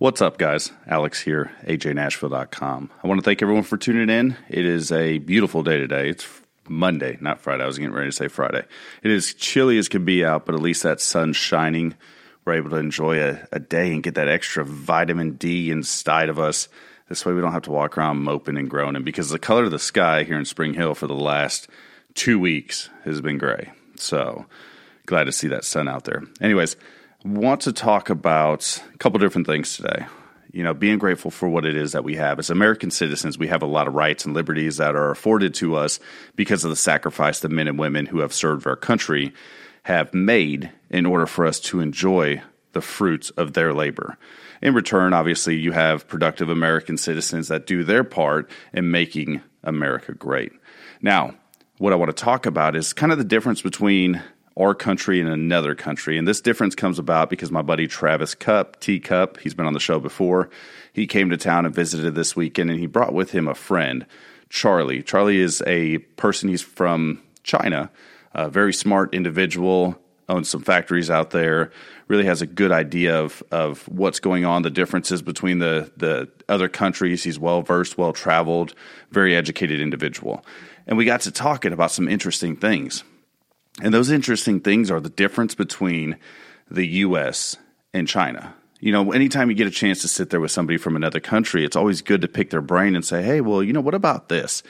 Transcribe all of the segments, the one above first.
What's up, guys? Alex here, ajnashville.com. I want to thank everyone for tuning in. It is a beautiful day today. It's Monday, not Friday. I was getting ready to say Friday. It is chilly as can be out, but at least that sun's shining. We're able to enjoy a, a day and get that extra vitamin D inside of us. This way we don't have to walk around moping and groaning because the color of the sky here in Spring Hill for the last two weeks has been gray. So glad to see that sun out there. Anyways, want to talk about a couple different things today. You know, being grateful for what it is that we have. As American citizens, we have a lot of rights and liberties that are afforded to us because of the sacrifice the men and women who have served our country have made in order for us to enjoy the fruits of their labor. In return, obviously, you have productive American citizens that do their part in making America great. Now, what I want to talk about is kind of the difference between our country and another country. And this difference comes about because my buddy Travis Cup, T Cup, he's been on the show before. He came to town and visited this weekend and he brought with him a friend, Charlie. Charlie is a person, he's from China, a very smart individual, owns some factories out there, really has a good idea of, of what's going on, the differences between the, the other countries. He's well versed, well traveled, very educated individual. And we got to talking about some interesting things. And those interesting things are the difference between the US and China. You know, anytime you get a chance to sit there with somebody from another country, it's always good to pick their brain and say, hey, well, you know, what about this?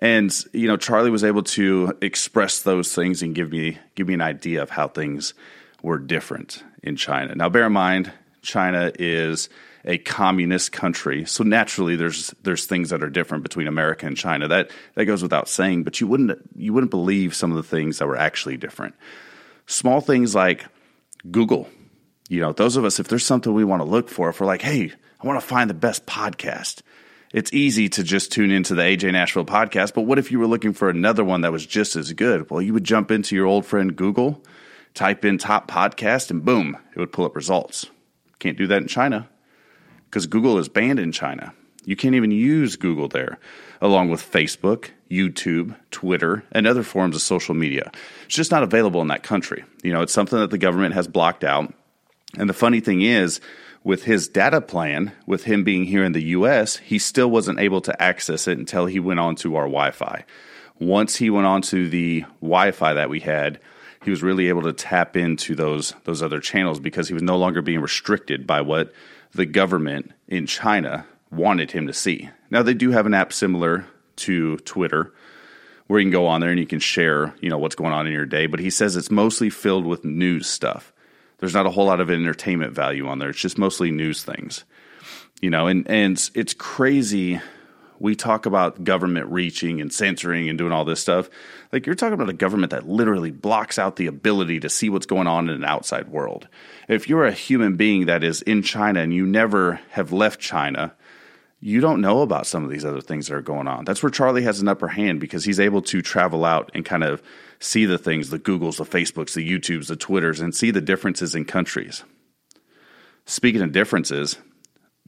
And, you know, Charlie was able to express those things and give me give me an idea of how things were different in China. Now bear in mind, China is a communist country. So naturally there's there's things that are different between America and China. That that goes without saying, but you wouldn't you wouldn't believe some of the things that were actually different. Small things like Google. You know, those of us if there's something we want to look for, if we're like, "Hey, I want to find the best podcast." It's easy to just tune into the AJ Nashville podcast, but what if you were looking for another one that was just as good? Well, you would jump into your old friend Google, type in top podcast, and boom, it would pull up results. Can't do that in China because Google is banned in China. You can't even use Google there, along with Facebook, YouTube, Twitter, and other forms of social media. It's just not available in that country. You know, it's something that the government has blocked out. And the funny thing is, with his data plan, with him being here in the US, he still wasn't able to access it until he went on to our Wi Fi. Once he went on to the Wi Fi that we had, he was really able to tap into those those other channels because he was no longer being restricted by what the government in China wanted him to see. Now they do have an app similar to Twitter where you can go on there and you can share, you know, what's going on in your day, but he says it's mostly filled with news stuff. There's not a whole lot of entertainment value on there. It's just mostly news things. You know, and and it's crazy we talk about government reaching and censoring and doing all this stuff. Like you're talking about a government that literally blocks out the ability to see what's going on in an outside world. If you're a human being that is in China and you never have left China, you don't know about some of these other things that are going on. That's where Charlie has an upper hand because he's able to travel out and kind of see the things, the Googles, the Facebooks, the YouTubes, the Twitters, and see the differences in countries. Speaking of differences,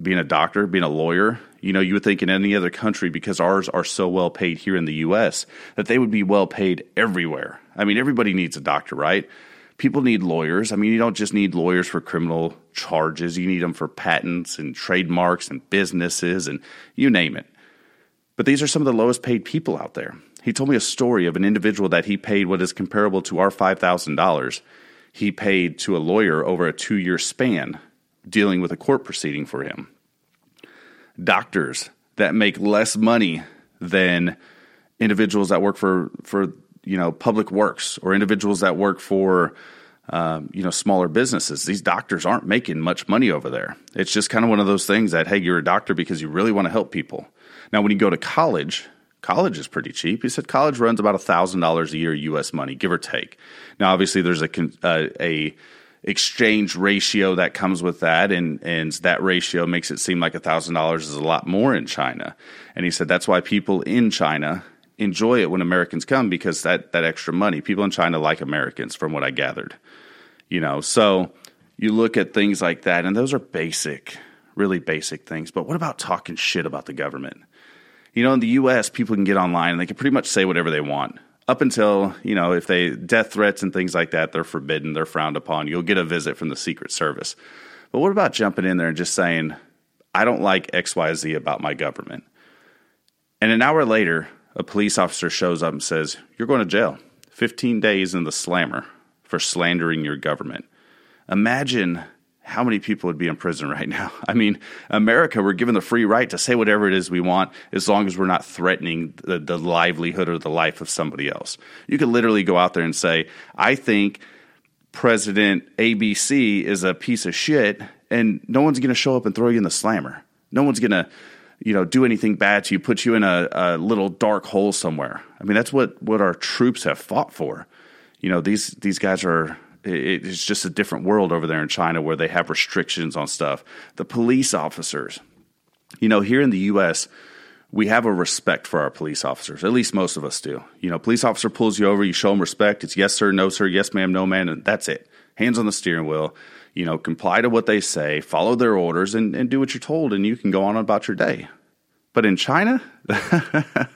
being a doctor, being a lawyer, you know, you would think in any other country, because ours are so well paid here in the US, that they would be well paid everywhere. I mean, everybody needs a doctor, right? People need lawyers. I mean, you don't just need lawyers for criminal charges, you need them for patents and trademarks and businesses and you name it. But these are some of the lowest paid people out there. He told me a story of an individual that he paid what is comparable to our $5,000. He paid to a lawyer over a two year span dealing with a court proceeding for him. Doctors that make less money than individuals that work for for you know public works or individuals that work for um, you know smaller businesses. These doctors aren't making much money over there. It's just kind of one of those things that hey, you're a doctor because you really want to help people. Now, when you go to college, college is pretty cheap. He said college runs about thousand dollars a year U.S. money, give or take. Now, obviously, there's a uh, a exchange ratio that comes with that and and that ratio makes it seem like a thousand dollars is a lot more in China. And he said that's why people in China enjoy it when Americans come because that that extra money people in China like Americans from what I gathered. You know so you look at things like that and those are basic really basic things. But what about talking shit about the government? You know in the US people can get online and they can pretty much say whatever they want up until you know if they death threats and things like that they're forbidden they're frowned upon you'll get a visit from the secret service But what about jumping in there and just saying, I don't like XYZ about my government? And an hour later, a police officer shows up and says, You're going to jail. 15 days in the slammer for slandering your government. Imagine how many people would be in prison right now? I mean, America, we're given the free right to say whatever it is we want as long as we're not threatening the, the livelihood or the life of somebody else. You could literally go out there and say, I think President ABC is a piece of shit, and no one's going to show up and throw you in the slammer. No one's going to, you know, do anything bad to you, put you in a, a little dark hole somewhere. I mean, that's what, what our troops have fought for. You know, these these guys are it's just a different world over there in China where they have restrictions on stuff. The police officers, you know, here in the U.S., we have a respect for our police officers. At least most of us do. You know, police officer pulls you over, you show them respect. It's yes sir, no sir, yes ma'am, no ma'am, and that's it. Hands on the steering wheel. You know, comply to what they say, follow their orders, and, and do what you're told, and you can go on about your day. But in China,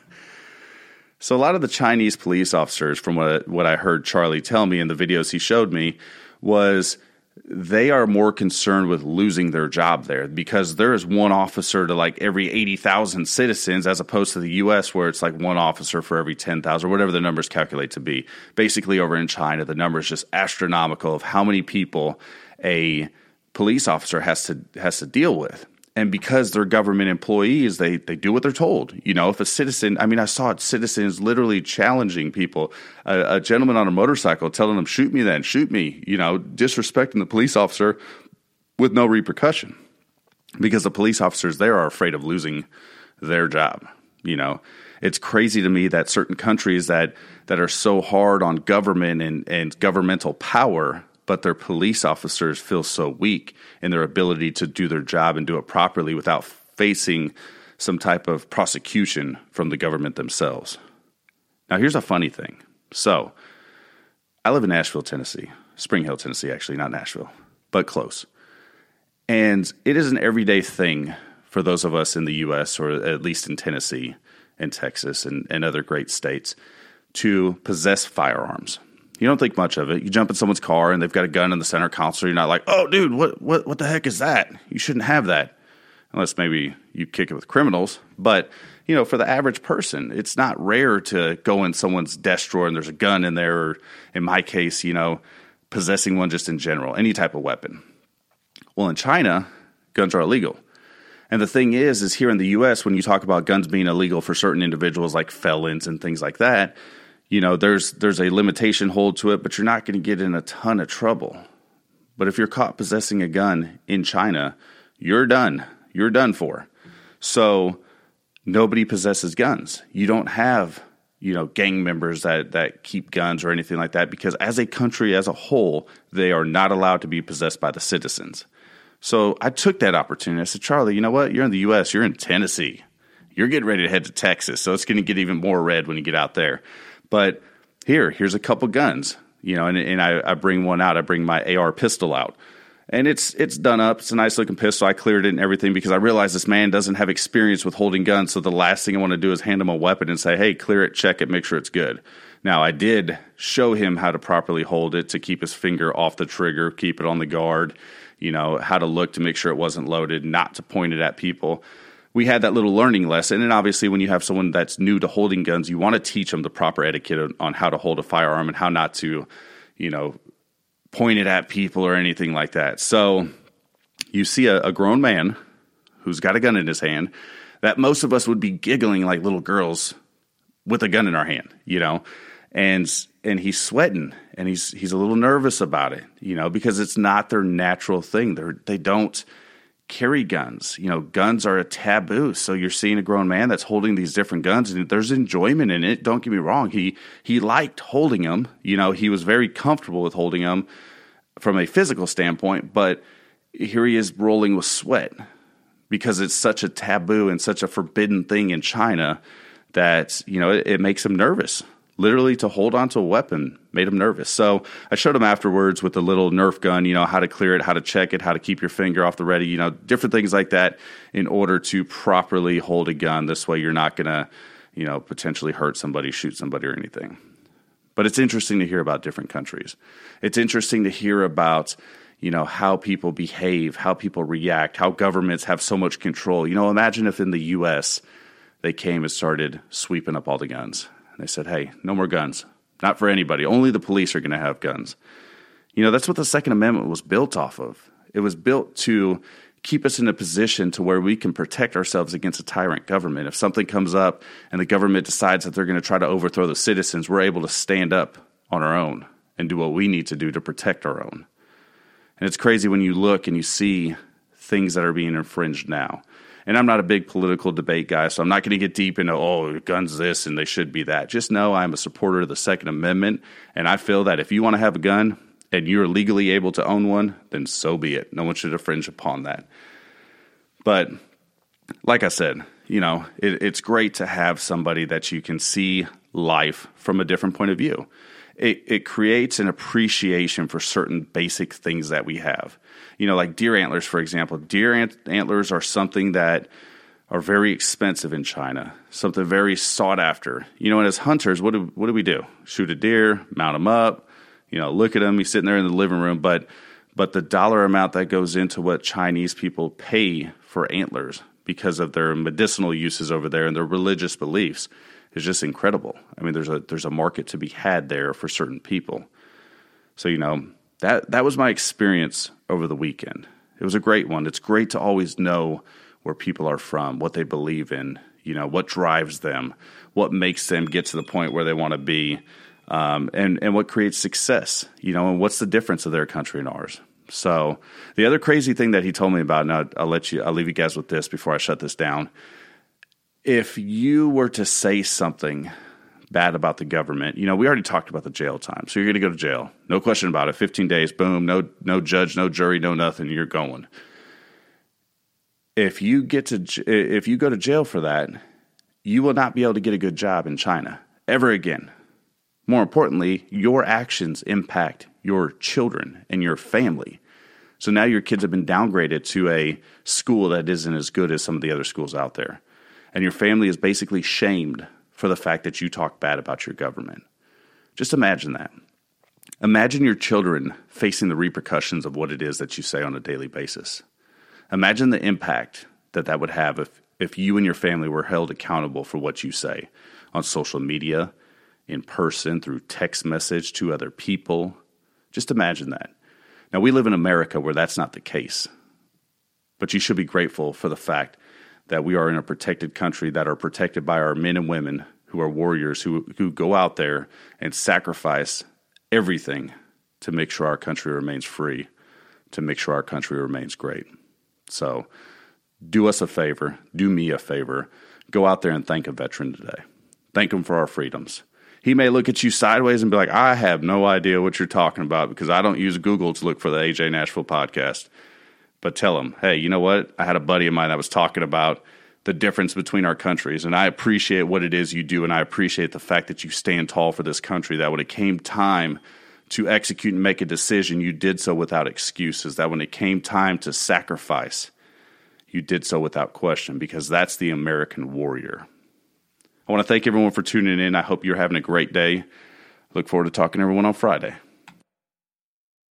So a lot of the Chinese police officers, from what what I heard Charlie tell me in the videos he showed me, was they are more concerned with losing their job there because there is one officer to like every 80,000 citizens as opposed to the US where it's like one officer for every 10,000 or whatever the numbers calculate to be. Basically over in China the number is just astronomical of how many people a police officer has to has to deal with and because they're government employees, they they do what they're told. You know, if a citizen, I mean, I saw citizens literally challenging people. A, a gentleman on a motorcycle telling them, "Shoot me, then shoot me." You know, disrespecting the police officer with no repercussion, because the police officers there are afraid of losing their job. You know, it's crazy to me that certain countries that that are so hard on government and, and governmental power but their police officers feel so weak in their ability to do their job and do it properly without facing some type of prosecution from the government themselves. Now, here's a funny thing. So, I live in Nashville, Tennessee, Spring Hill, Tennessee, actually, not Nashville, but close. And it is an everyday thing for those of us in the U.S., or at least in Tennessee and Texas and, and other great states, to possess firearms. You don't think much of it. You jump in someone's car and they've got a gun in the center console. You're not like, oh, dude, what, what, what the heck is that? You shouldn't have that. Unless maybe you kick it with criminals. But, you know, for the average person, it's not rare to go in someone's desk drawer and there's a gun in there, or in my case, you know, possessing one just in general, any type of weapon. Well, in China, guns are illegal. And the thing is, is here in the U.S., when you talk about guns being illegal for certain individuals like felons and things like that, you know, there's there's a limitation hold to it, but you're not going to get in a ton of trouble. But if you're caught possessing a gun in China, you're done. You're done for. So nobody possesses guns. You don't have, you know, gang members that that keep guns or anything like that because as a country as a whole, they are not allowed to be possessed by the citizens. So I took that opportunity. I said, Charlie, you know what? You're in the US, you're in Tennessee. You're getting ready to head to Texas. So it's going to get even more red when you get out there. But here, here's a couple guns, you know, and, and I, I bring one out. I bring my AR pistol out and it's it's done up. It's a nice looking pistol. I cleared it and everything because I realized this man doesn't have experience with holding guns. So the last thing I want to do is hand him a weapon and say, "Hey, clear it, check it, make sure it's good." Now I did show him how to properly hold it to keep his finger off the trigger, keep it on the guard. You know how to look to make sure it wasn't loaded, not to point it at people we had that little learning lesson. And obviously, when you have someone that's new to holding guns, you want to teach them the proper etiquette on how to hold a firearm and how not to, you know, point it at people or anything like that. So you see a, a grown man who's got a gun in his hand that most of us would be giggling like little girls with a gun in our hand, you know, and and he's sweating and he's he's a little nervous about it, you know, because it's not their natural thing. They they don't carry guns. You know, guns are a taboo. So you're seeing a grown man that's holding these different guns and there's enjoyment in it. Don't get me wrong. He he liked holding them. You know, he was very comfortable with holding them from a physical standpoint, but here he is rolling with sweat because it's such a taboo and such a forbidden thing in China that, you know, it, it makes him nervous literally to hold onto a weapon made him nervous. So I showed him afterwards with the little Nerf gun, you know, how to clear it, how to check it, how to keep your finger off the ready, you know, different things like that in order to properly hold a gun. This way you're not going to, you know, potentially hurt somebody, shoot somebody or anything. But it's interesting to hear about different countries. It's interesting to hear about, you know, how people behave, how people react, how governments have so much control. You know, imagine if in the US they came and started sweeping up all the guns. They said, hey, no more guns. Not for anybody. Only the police are going to have guns. You know, that's what the Second Amendment was built off of. It was built to keep us in a position to where we can protect ourselves against a tyrant government. If something comes up and the government decides that they're going to try to overthrow the citizens, we're able to stand up on our own and do what we need to do to protect our own. And it's crazy when you look and you see things that are being infringed now. And I'm not a big political debate guy, so I'm not going to get deep into, oh, guns this and they should be that. Just know I'm a supporter of the Second Amendment, and I feel that if you want to have a gun, and you're legally able to own one, then so be it. No one should infringe upon that. But like I said, you know, it, it's great to have somebody that you can see life from a different point of view. It, it creates an appreciation for certain basic things that we have. You know, like deer antlers, for example. Deer ant- antlers are something that are very expensive in China, something very sought after. You know, and as hunters, what do, what do we do? Shoot a deer, mount them up, you know, look at him. He's sitting there in the living room, but but the dollar amount that goes into what Chinese people pay for antlers because of their medicinal uses over there and their religious beliefs is just incredible. I mean, there's a there's a market to be had there for certain people. So you know that that was my experience over the weekend. It was a great one. It's great to always know where people are from, what they believe in, you know, what drives them, what makes them get to the point where they want to be um, and and what creates success. You know, and what's the difference of their country and ours. So the other crazy thing that he told me about, and I'll, I'll let you, I'll leave you guys with this before I shut this down. If you were to say something bad about the government, you know, we already talked about the jail time. So you're going to go to jail, no question about it. 15 days, boom, no no judge, no jury, no nothing. You're going. If you get to if you go to jail for that, you will not be able to get a good job in China ever again. More importantly, your actions impact your children and your family. So now your kids have been downgraded to a school that isn't as good as some of the other schools out there. And your family is basically shamed for the fact that you talk bad about your government. Just imagine that. Imagine your children facing the repercussions of what it is that you say on a daily basis. Imagine the impact that that would have if, if you and your family were held accountable for what you say on social media, in person, through text message to other people. Just imagine that. Now, we live in America where that's not the case. But you should be grateful for the fact that we are in a protected country that are protected by our men and women who are warriors who, who go out there and sacrifice everything to make sure our country remains free, to make sure our country remains great. So, do us a favor, do me a favor, go out there and thank a veteran today. Thank him for our freedoms he may look at you sideways and be like, I have no idea what you're talking about because I don't use Google to look for the AJ Nashville podcast. But tell them, hey, you know what? I had a buddy of mine that was talking about the difference between our countries. And I appreciate what it is you do. And I appreciate the fact that you stand tall for this country. That when it came time to execute and make a decision, you did so without excuses. That when it came time to sacrifice, you did so without question because that's the American warrior. I want to thank everyone for tuning in. I hope you're having a great day. Look forward to talking to everyone on Friday.